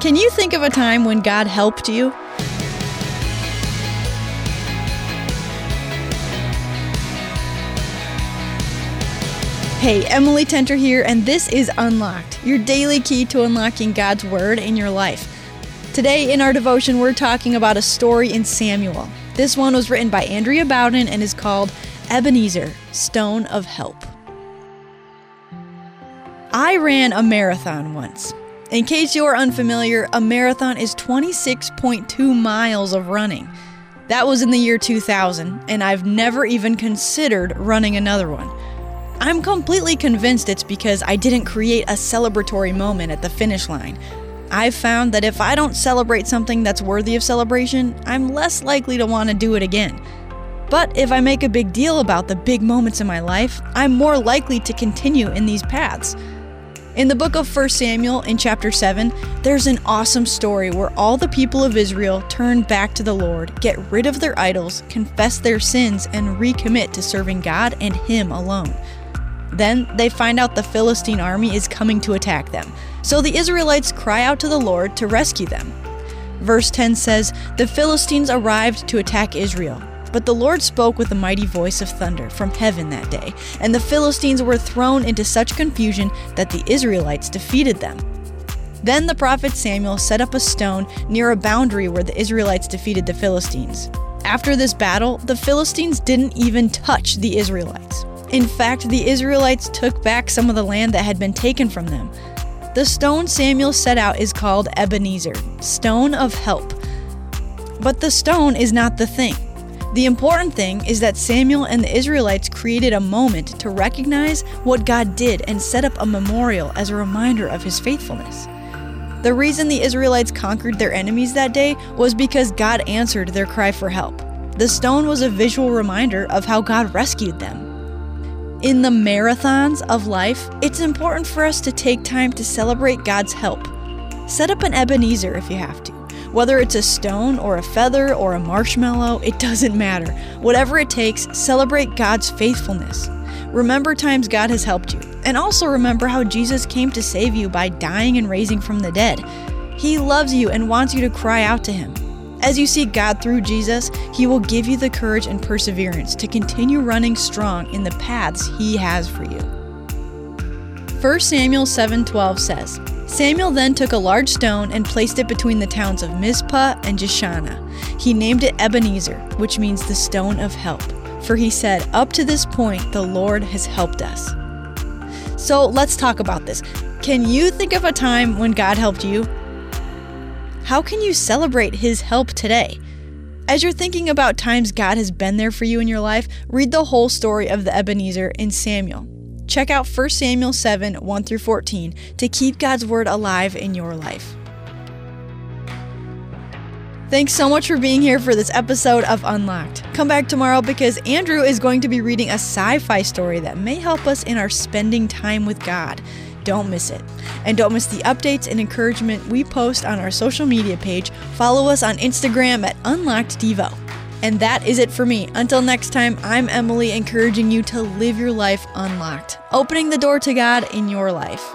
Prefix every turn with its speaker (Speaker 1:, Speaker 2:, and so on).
Speaker 1: Can you think of a time when God helped you? Hey, Emily Tenter here, and this is Unlocked, your daily key to unlocking God's Word in your life. Today in our devotion, we're talking about a story in Samuel. This one was written by Andrea Bowden and is called Ebenezer, Stone of Help. I ran a marathon once. In case you're unfamiliar, a marathon is 26.2 miles of running. That was in the year 2000, and I've never even considered running another one. I'm completely convinced it's because I didn't create a celebratory moment at the finish line. I've found that if I don't celebrate something that's worthy of celebration, I'm less likely to want to do it again. But if I make a big deal about the big moments in my life, I'm more likely to continue in these paths. In the book of 1 Samuel, in chapter 7, there's an awesome story where all the people of Israel turn back to the Lord, get rid of their idols, confess their sins, and recommit to serving God and Him alone. Then they find out the Philistine army is coming to attack them. So the Israelites cry out to the Lord to rescue them. Verse 10 says, The Philistines arrived to attack Israel. But the Lord spoke with a mighty voice of thunder from heaven that day, and the Philistines were thrown into such confusion that the Israelites defeated them. Then the prophet Samuel set up a stone near a boundary where the Israelites defeated the Philistines. After this battle, the Philistines didn't even touch the Israelites. In fact, the Israelites took back some of the land that had been taken from them. The stone Samuel set out is called Ebenezer, stone of help. But the stone is not the thing. The important thing is that Samuel and the Israelites created a moment to recognize what God did and set up a memorial as a reminder of his faithfulness. The reason the Israelites conquered their enemies that day was because God answered their cry for help. The stone was a visual reminder of how God rescued them. In the marathons of life, it's important for us to take time to celebrate God's help. Set up an Ebenezer if you have to. Whether it's a stone or a feather or a marshmallow, it doesn't matter. Whatever it takes, celebrate God's faithfulness. Remember times God has helped you, and also remember how Jesus came to save you by dying and raising from the dead. He loves you and wants you to cry out to Him. As you seek God through Jesus, He will give you the courage and perseverance to continue running strong in the paths He has for you. 1 Samuel 7:12 says, Samuel then took a large stone and placed it between the towns of Mizpah and Jeshanah. He named it Ebenezer, which means the stone of help, for he said, Up to this point, the Lord has helped us. So let's talk about this. Can you think of a time when God helped you? How can you celebrate His help today? As you're thinking about times God has been there for you in your life, read the whole story of the Ebenezer in Samuel. Check out 1 Samuel 7 1 through 14 to keep God's Word alive in your life. Thanks so much for being here for this episode of Unlocked. Come back tomorrow because Andrew is going to be reading a sci fi story that may help us in our spending time with God. Don't miss it. And don't miss the updates and encouragement we post on our social media page. Follow us on Instagram at UnlockedDevo. And that is it for me. Until next time, I'm Emily, encouraging you to live your life unlocked, opening the door to God in your life.